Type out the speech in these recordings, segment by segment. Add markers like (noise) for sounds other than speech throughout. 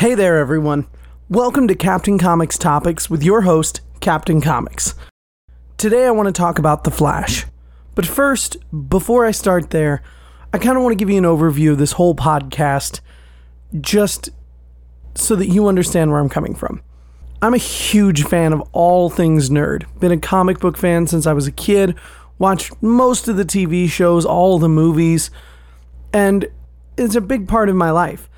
Hey there, everyone. Welcome to Captain Comics Topics with your host, Captain Comics. Today, I want to talk about The Flash. But first, before I start there, I kind of want to give you an overview of this whole podcast just so that you understand where I'm coming from. I'm a huge fan of all things nerd. Been a comic book fan since I was a kid, watched most of the TV shows, all the movies, and it's a big part of my life.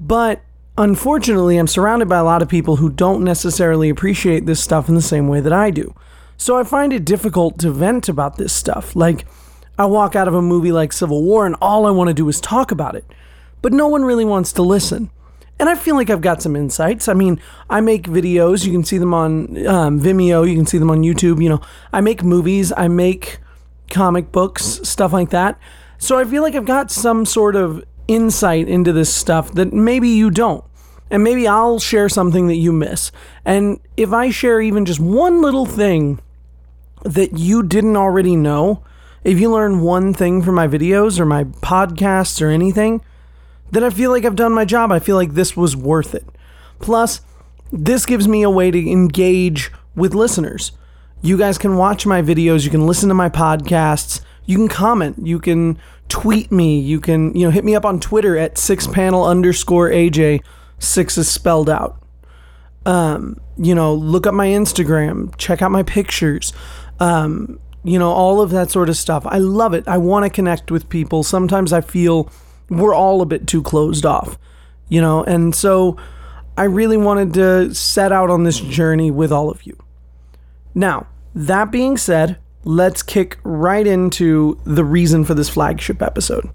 But unfortunately, I'm surrounded by a lot of people who don't necessarily appreciate this stuff in the same way that I do. So I find it difficult to vent about this stuff. Like, I walk out of a movie like Civil War and all I want to do is talk about it. But no one really wants to listen. And I feel like I've got some insights. I mean, I make videos. You can see them on um, Vimeo. You can see them on YouTube. You know, I make movies. I make comic books, stuff like that. So I feel like I've got some sort of insight into this stuff that maybe you don't. And maybe I'll share something that you miss. And if I share even just one little thing that you didn't already know, if you learn one thing from my videos or my podcasts or anything, then I feel like I've done my job. I feel like this was worth it. Plus, this gives me a way to engage with listeners. You guys can watch my videos, you can listen to my podcasts, you can comment, you can tweet me, you can, you know, hit me up on Twitter at sixpanel underscore AJ. Six is spelled out. Um, you know, look up my Instagram, check out my pictures. Um, you know, all of that sort of stuff. I love it. I want to connect with people. Sometimes I feel we're all a bit too closed off, you know, and so I really wanted to set out on this journey with all of you. Now, that being said, let's kick right into the reason for this flagship episode.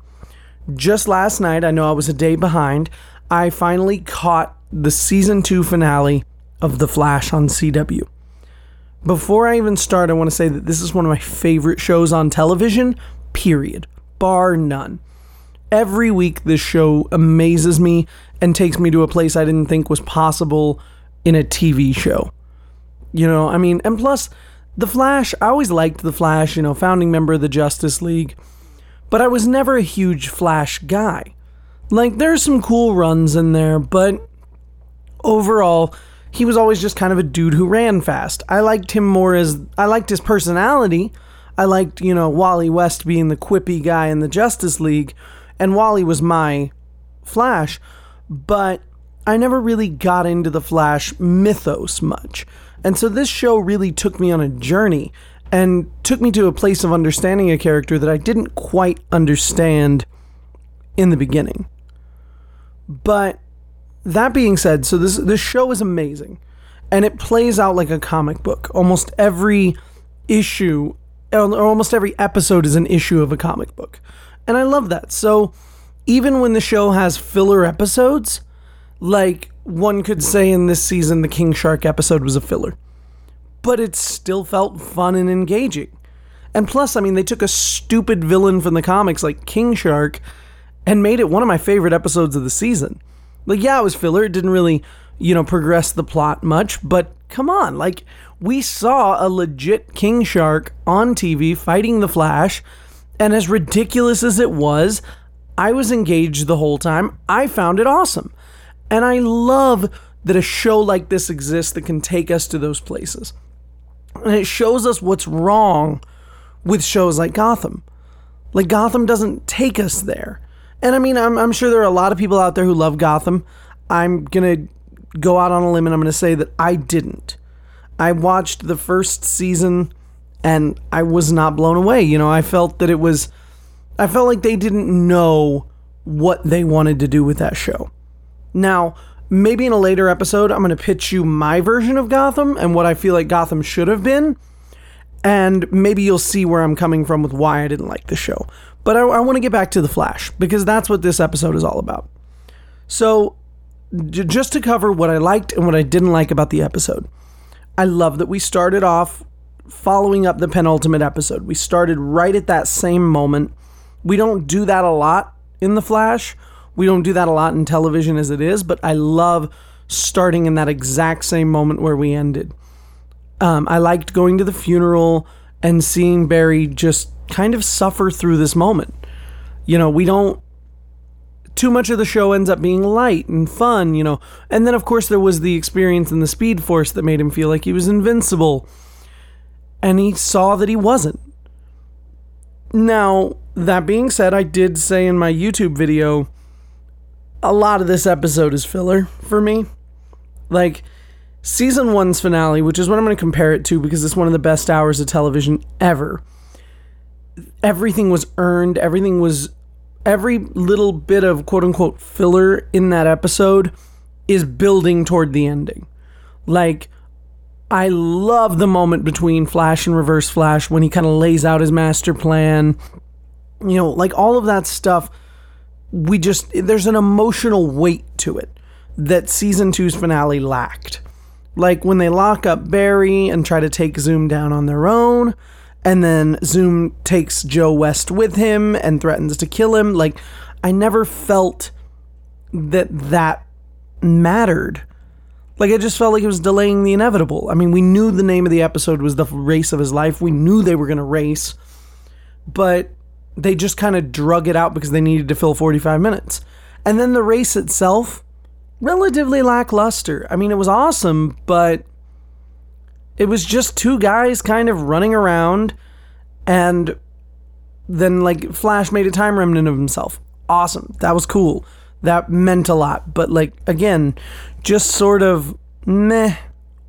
Just last night, I know I was a day behind, I finally caught the season two finale of The Flash on CW. Before I even start, I want to say that this is one of my favorite shows on television, period, bar none. Every week, this show amazes me and takes me to a place I didn't think was possible in a TV show. You know, I mean, and plus, The Flash, I always liked The Flash, you know, founding member of the Justice League, but I was never a huge Flash guy. Like, there's some cool runs in there, but overall, he was always just kind of a dude who ran fast. I liked him more as I liked his personality. I liked, you know, Wally West being the quippy guy in the Justice League, and Wally was my Flash, but I never really got into the Flash mythos much. And so this show really took me on a journey and took me to a place of understanding a character that I didn't quite understand in the beginning. But that being said, so this this show is amazing, and it plays out like a comic book. Almost every issue, or almost every episode, is an issue of a comic book, and I love that. So even when the show has filler episodes, like one could say in this season, the King Shark episode was a filler, but it still felt fun and engaging. And plus, I mean, they took a stupid villain from the comics like King Shark and made it one of my favorite episodes of the season. Like, yeah, it was filler. It didn't really, you know, progress the plot much, but come on. Like, we saw a legit King Shark on TV fighting the Flash, and as ridiculous as it was, I was engaged the whole time. I found it awesome. And I love that a show like this exists that can take us to those places. And it shows us what's wrong with shows like Gotham. Like, Gotham doesn't take us there. And I mean, I'm, I'm sure there are a lot of people out there who love Gotham. I'm going to go out on a limb and I'm going to say that I didn't. I watched the first season and I was not blown away. You know, I felt that it was, I felt like they didn't know what they wanted to do with that show. Now, maybe in a later episode, I'm going to pitch you my version of Gotham and what I feel like Gotham should have been. And maybe you'll see where I'm coming from with why I didn't like the show. But I, I want to get back to The Flash because that's what this episode is all about. So, j- just to cover what I liked and what I didn't like about the episode, I love that we started off following up the penultimate episode. We started right at that same moment. We don't do that a lot in The Flash. We don't do that a lot in television as it is, but I love starting in that exact same moment where we ended. Um, I liked going to the funeral and seeing Barry just kind of suffer through this moment. You know, we don't too much of the show ends up being light and fun, you know. And then, of course, there was the experience in the Speed Force that made him feel like he was invincible. And he saw that he wasn't. Now, that being said, I did say in my YouTube video, a lot of this episode is filler for me. Like, season one's finale, which is what I'm going to compare it to because it's one of the best hours of television ever. Everything was earned, everything was. Every little bit of quote unquote filler in that episode is building toward the ending. Like, I love the moment between Flash and Reverse Flash when he kind of lays out his master plan. You know, like all of that stuff. We just, there's an emotional weight to it that season two's finale lacked. Like when they lock up Barry and try to take Zoom down on their own, and then Zoom takes Joe West with him and threatens to kill him. Like, I never felt that that mattered. Like, I just felt like it was delaying the inevitable. I mean, we knew the name of the episode was The Race of His Life. We knew they were going to race, but they just kind of drug it out because they needed to fill 45 minutes. And then the race itself, relatively lackluster. I mean, it was awesome, but it was just two guys kind of running around and then like Flash made a time remnant of himself. Awesome. That was cool. That meant a lot. But like again, just sort of meh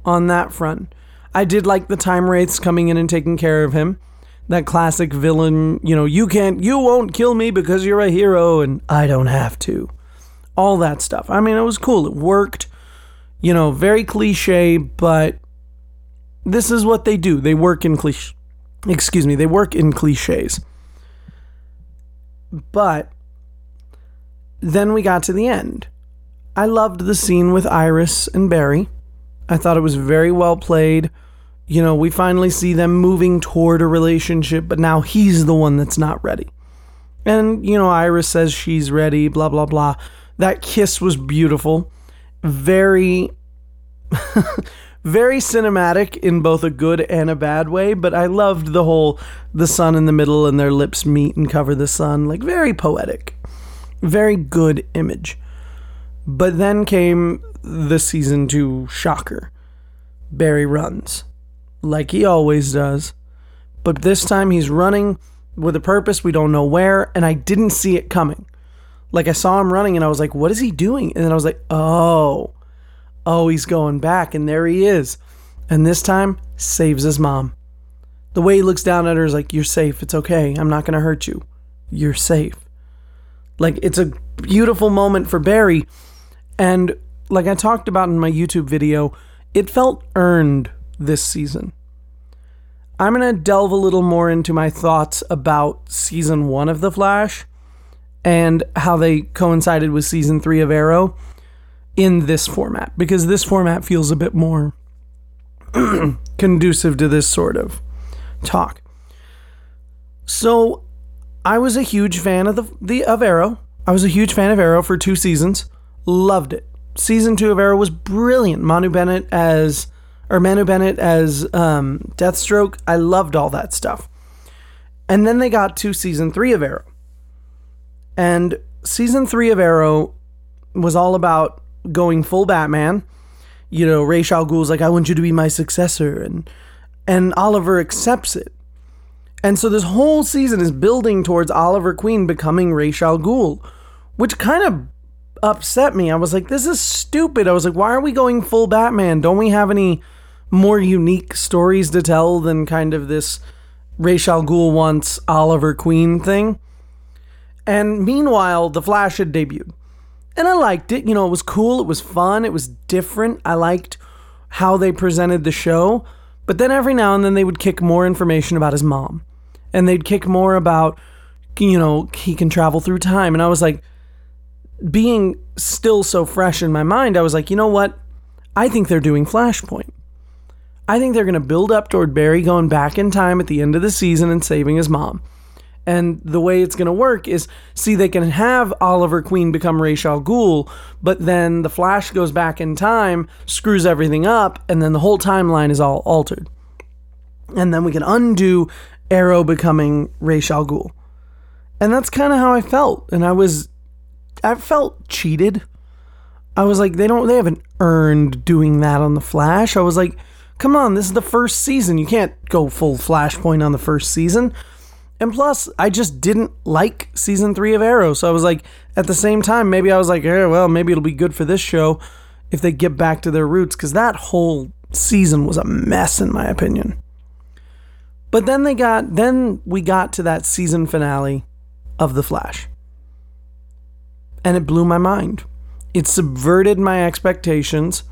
on that front. I did like the time wraiths coming in and taking care of him. That classic villain, you know, you can't you won't kill me because you're a hero and I don't have to. All that stuff. I mean, it was cool. It worked. You know, very cliche, but this is what they do. They work in cliche. Excuse me. They work in cliches. But then we got to the end. I loved the scene with Iris and Barry. I thought it was very well played. You know, we finally see them moving toward a relationship, but now he's the one that's not ready. And, you know, Iris says she's ready, blah, blah, blah. That kiss was beautiful. Very (laughs) very cinematic in both a good and a bad way, but I loved the whole the sun in the middle and their lips meet and cover the sun, like very poetic. Very good image. But then came the season 2 shocker. Barry runs like he always does. But this time he's running with a purpose we don't know where and I didn't see it coming. Like I saw him running and I was like, "What is he doing?" And then I was like, "Oh, oh, he's going back, and there he is. And this time, saves his mom. The way he looks down at her is like, You're safe. It's okay. I'm not going to hurt you. You're safe. Like, it's a beautiful moment for Barry. And like I talked about in my YouTube video, it felt earned this season. I'm going to delve a little more into my thoughts about season one of The Flash and how they coincided with season three of Arrow in this format because this format feels a bit more (clears throat) conducive to this sort of talk. So, I was a huge fan of the, the of Arrow. I was a huge fan of Arrow for two seasons. Loved it. Season two of Arrow was brilliant. Manu Bennett as or Manu Bennett as um, Deathstroke. I loved all that stuff. And then they got to season three of Arrow. And season three of Arrow was all about going full Batman. You know, Ra's al Ghul's like, I want you to be my successor, and and Oliver accepts it. And so this whole season is building towards Oliver Queen becoming Ra's al Ghul, which kind of upset me. I was like, this is stupid. I was like, why are we going full Batman? Don't we have any more unique stories to tell than kind of this Ra's al Ghul wants Oliver Queen thing? And meanwhile, The Flash had debuted and I liked it. You know, it was cool, it was fun, it was different. I liked how they presented the show. But then every now and then they would kick more information about his mom. And they'd kick more about, you know, he can travel through time. And I was like, being still so fresh in my mind, I was like, you know what? I think they're doing Flashpoint. I think they're going to build up toward Barry going back in time at the end of the season and saving his mom. And the way it's going to work is see, they can have Oliver Queen become Ra's al Ghul, but then the Flash goes back in time, screws everything up, and then the whole timeline is all altered. And then we can undo Arrow becoming Ra's al Ghul. And that's kind of how I felt. And I was I felt cheated. I was like, they don't, they haven't earned doing that on the Flash. I was like, come on, this is the first season. You can't go full Flashpoint on the first season. And plus, I just didn't like season three of Arrow. So I was like, at the same time, maybe I was like, eh, well, maybe it'll be good for this show if they get back to their roots. Because that whole season was a mess, in my opinion. But then they got, then we got to that season finale of The Flash. And it blew my mind. It subverted my expectations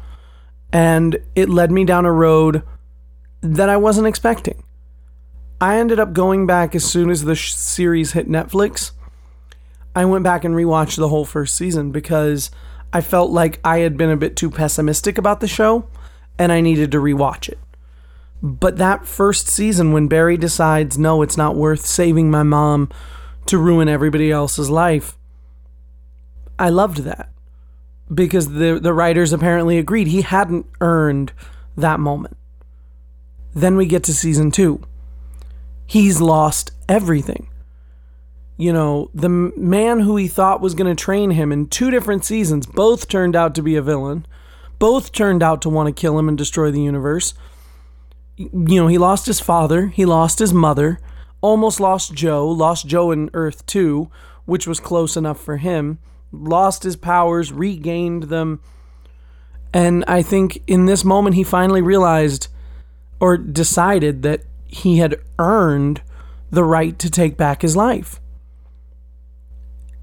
and it led me down a road that I wasn't expecting. I ended up going back as soon as the sh- series hit Netflix. I went back and rewatched the whole first season because I felt like I had been a bit too pessimistic about the show and I needed to rewatch it. But that first season, when Barry decides, no, it's not worth saving my mom to ruin everybody else's life, I loved that because the the writers apparently agreed he hadn't earned that moment. Then we get to season 2. He's lost everything. You know, the man who he thought was going to train him in two different seasons both turned out to be a villain. Both turned out to want to kill him and destroy the universe. You know, he lost his father, he lost his mother, almost lost Joe, lost Joe in Earth 2, which was close enough for him lost his powers, regained them. And I think in this moment, he finally realized or decided that he had earned the right to take back his life.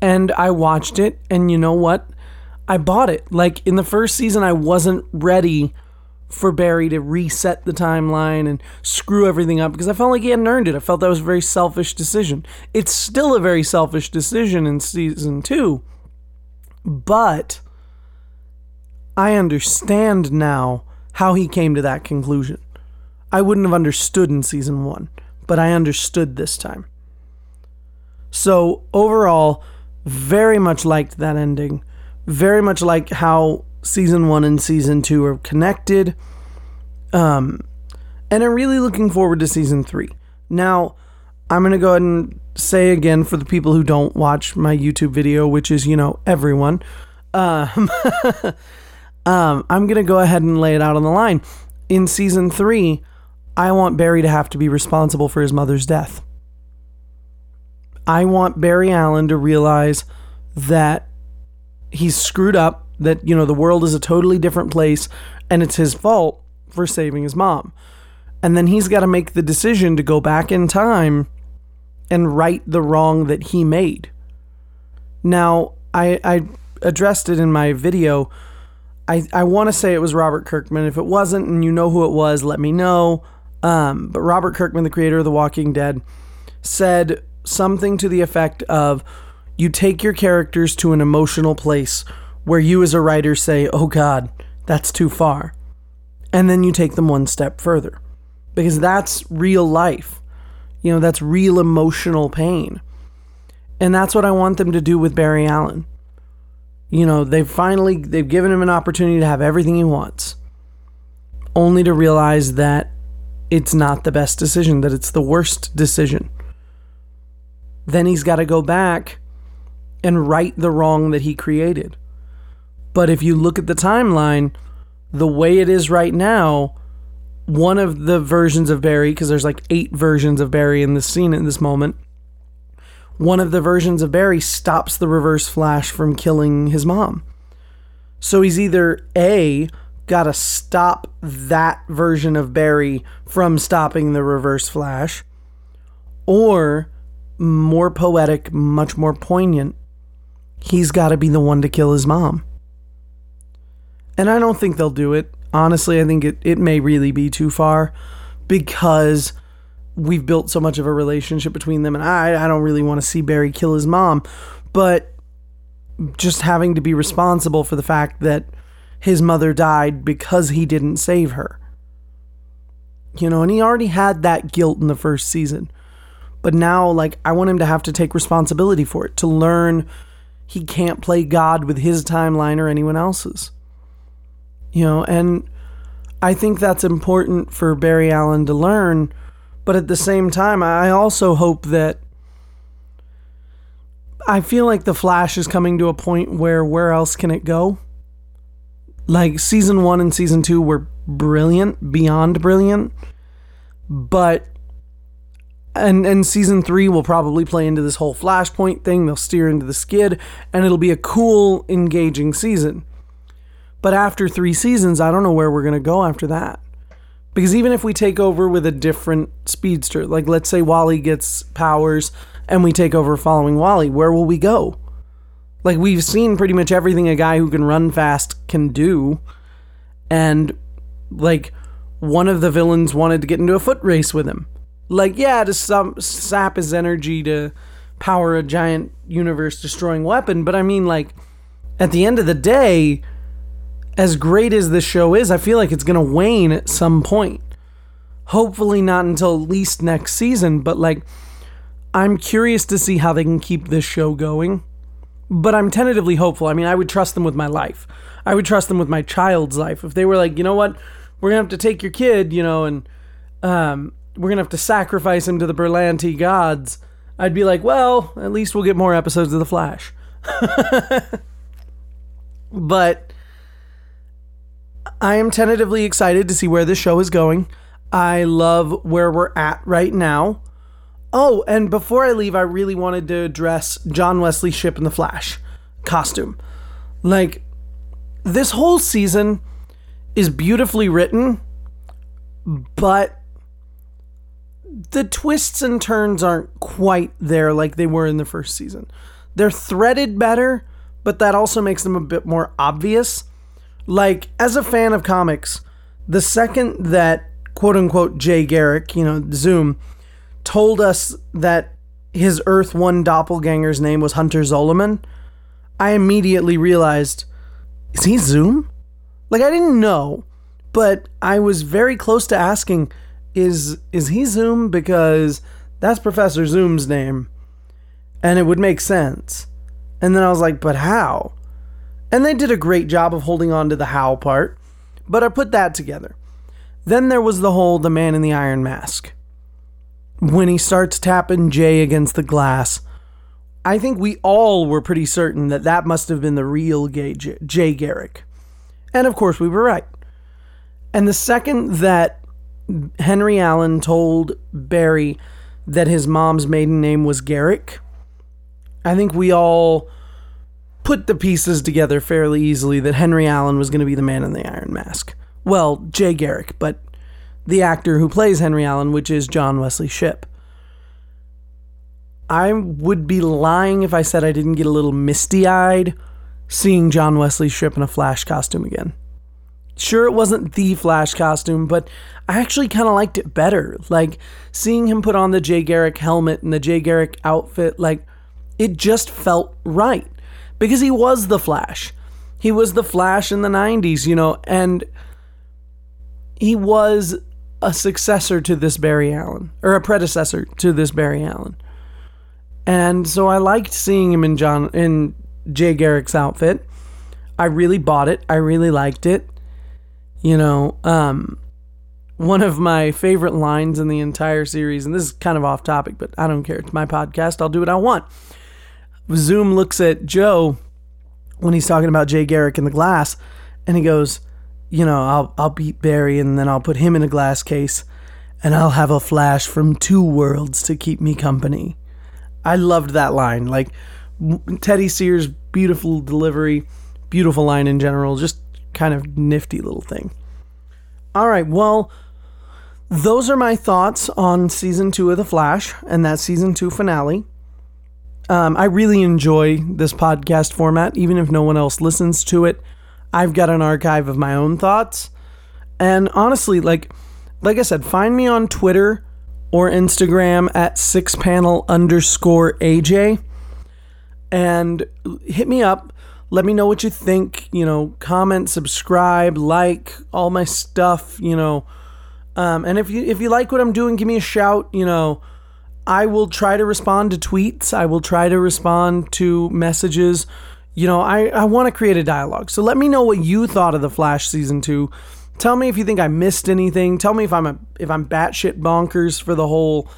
And I watched it, and you know what? I bought it. Like in the first season, I wasn't ready for Barry to reset the timeline and screw everything up because I felt like he hadn't earned it. I felt that was a very selfish decision. It's still a very selfish decision in season two, but I understand now how he came to that conclusion. I wouldn't have understood in season one, but I understood this time. So, overall, very much liked that ending. Very much like how season one and season two are connected. Um, and I'm really looking forward to season three. Now, I'm going to go ahead and say again for the people who don't watch my YouTube video, which is, you know, everyone. Um, (laughs) um, I'm going to go ahead and lay it out on the line. In season three, I want Barry to have to be responsible for his mother's death. I want Barry Allen to realize that he's screwed up, that, you know, the world is a totally different place, and it's his fault for saving his mom. And then he's got to make the decision to go back in time and right the wrong that he made. Now, I, I addressed it in my video. I, I want to say it was Robert Kirkman. If it wasn't and you know who it was, let me know. Um, but Robert Kirkman, the creator of The Walking Dead, said something to the effect of you take your characters to an emotional place where you as a writer say, oh God, that's too far. And then you take them one step further because that's real life. You know, that's real emotional pain. And that's what I want them to do with Barry Allen. You know, they've finally they've given him an opportunity to have everything he wants. Only to realize that it's not the best decision, that it's the worst decision. Then he's got to go back and right the wrong that he created. But if you look at the timeline, the way it is right now, one of the versions of Barry, because there's like eight versions of Barry in this scene in this moment, one of the versions of Barry stops the reverse flash from killing his mom. So he's either A, got to stop that version of Barry from stopping the reverse flash, or more poetic, much more poignant, he's got to be the one to kill his mom. And I don't think they'll do it honestly, I think it, it may really be too far because we've built so much of a relationship between them and I I don't really want to see Barry kill his mom but just having to be responsible for the fact that his mother died because he didn't save her. You know and he already had that guilt in the first season but now like I want him to have to take responsibility for it to learn he can't play god with his timeline or anyone else's you know, and I think that's important for Barry Allen to learn. But at the same time, I also hope that I feel like the Flash is coming to a point where where else can it go? Like season 1 and season 2 were brilliant, beyond brilliant. But and and season 3 will probably play into this whole flashpoint thing. They'll steer into the skid and it'll be a cool engaging season. But after 3 seasons, I don't know where we're going to go after that. Because even if we take over with a different speedster, like let's say Wally gets powers and we take over following Wally, where will we go? Like we've seen pretty much everything a guy who can run fast can do. And like one of the villains wanted to get into a foot race with him. Like yeah, to some, sap his energy to power a giant universe destroying weapon, but I mean like at the end of the day, as great as this show is, I feel like it's going to wane at some point. Hopefully not until at least next season, but like I'm curious to see how they can keep this show going. But I'm tentatively hopeful. I mean, I would trust them with my life. I would trust them with my child's life. If they were like, you know what, we're gonna have to take your kid, you know, and um, we're gonna have to sacrifice him to the Berlanti gods, I'd be like, well, at least we'll get more episodes of The Flash. (laughs) but I am tentatively excited to see where this show is going. I love where we're at right now. Oh, and before I leave, I really wanted to address John Wesley Shipp in the Flash costume. Like, this whole season is beautifully written, but the twists and turns aren't quite there like they were in the first season. They're threaded better, but that also makes them a bit more obvious. Like, as a fan of comics, the second that quote unquote Jay Garrick, you know, Zoom, told us that his Earth 1 doppelganger's name was Hunter Zolomon, I immediately realized, is he Zoom? Like I didn't know, but I was very close to asking, is is he Zoom because that's Professor Zoom's name. And it would make sense. And then I was like, but how? And they did a great job of holding on to the how part, but I put that together. Then there was the whole the man in the iron mask when he starts tapping Jay against the glass, I think we all were pretty certain that that must have been the real gay J- Jay Garrick. And of course, we were right. And the second that Henry Allen told Barry that his mom's maiden name was Garrick, I think we all put the pieces together fairly easily that Henry Allen was going to be the man in the iron mask. Well, Jay Garrick, but the actor who plays Henry Allen, which is John Wesley Shipp. I would be lying if I said I didn't get a little misty eyed seeing John Wesley Shipp in a Flash costume again. Sure, it wasn't the Flash costume, but I actually kind of liked it better. Like seeing him put on the Jay Garrick helmet and the Jay Garrick outfit, like it just felt right because he was the Flash. He was the Flash in the 90s, you know, and he was a successor to this Barry Allen, or a predecessor to this Barry Allen. And so I liked seeing him in John in Jay Garrick's outfit. I really bought it. I really liked it. You know, um, one of my favorite lines in the entire series, and this is kind of off topic, but I don't care. It's my podcast. I'll do what I want. Zoom looks at Joe when he's talking about Jay Garrick in the glass, and he goes, you know, I'll I'll beat Barry and then I'll put him in a glass case and I'll have a flash from two worlds to keep me company. I loved that line. Like Teddy Sears beautiful delivery, beautiful line in general, just kind of nifty little thing. All right, well, those are my thoughts on season 2 of The Flash and that season 2 finale. Um, I really enjoy this podcast format, even if no one else listens to it. I've got an archive of my own thoughts. And honestly, like like I said, find me on Twitter or Instagram at sixpanel underscore AJ and hit me up. Let me know what you think. You know, comment, subscribe, like all my stuff. You know, um, and if you if you like what I'm doing, give me a shout. You know, I will try to respond to tweets. I will try to respond to messages you know, I, I want to create a dialogue. So let me know what you thought of the Flash season two. Tell me if you think I missed anything. Tell me if I'm a if I'm batshit bonkers for the whole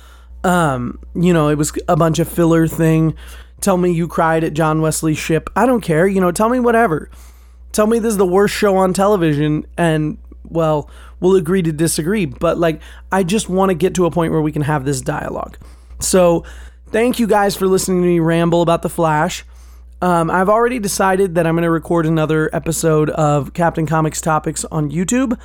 um, you know, it was a bunch of filler thing. Tell me you cried at John Wesley Shipp. I don't care. You know, tell me whatever. Tell me this is the worst show on television and well, we'll agree to disagree, but like I just want to get to a point where we can have this dialogue. So, thank you guys for listening to me ramble about the Flash. Um, I've already decided that I'm going to record another episode of Captain Comics Topics on YouTube.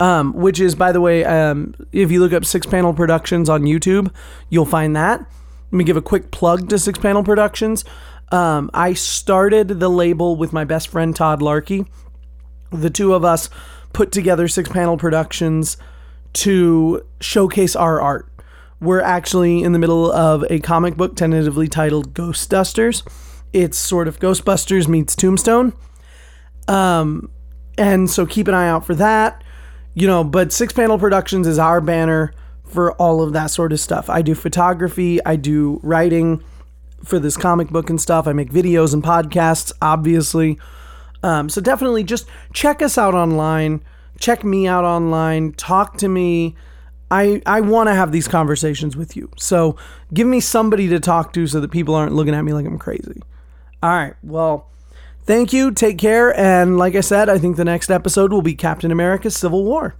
Um, which is, by the way, um, if you look up Six Panel Productions on YouTube, you'll find that. Let me give a quick plug to Six Panel Productions. Um, I started the label with my best friend Todd Larkey. The two of us put together Six Panel Productions to showcase our art. We're actually in the middle of a comic book tentatively titled Ghost Dusters. It's sort of Ghostbusters meets Tombstone. Um, and so keep an eye out for that. You know, but Six Panel Productions is our banner for all of that sort of stuff. I do photography, I do writing for this comic book and stuff. I make videos and podcasts, obviously. Um, so definitely just check us out online. Check me out online. Talk to me. I I want to have these conversations with you. So give me somebody to talk to so that people aren't looking at me like I'm crazy. All right. Well, thank you. Take care. And like I said, I think the next episode will be Captain America Civil War.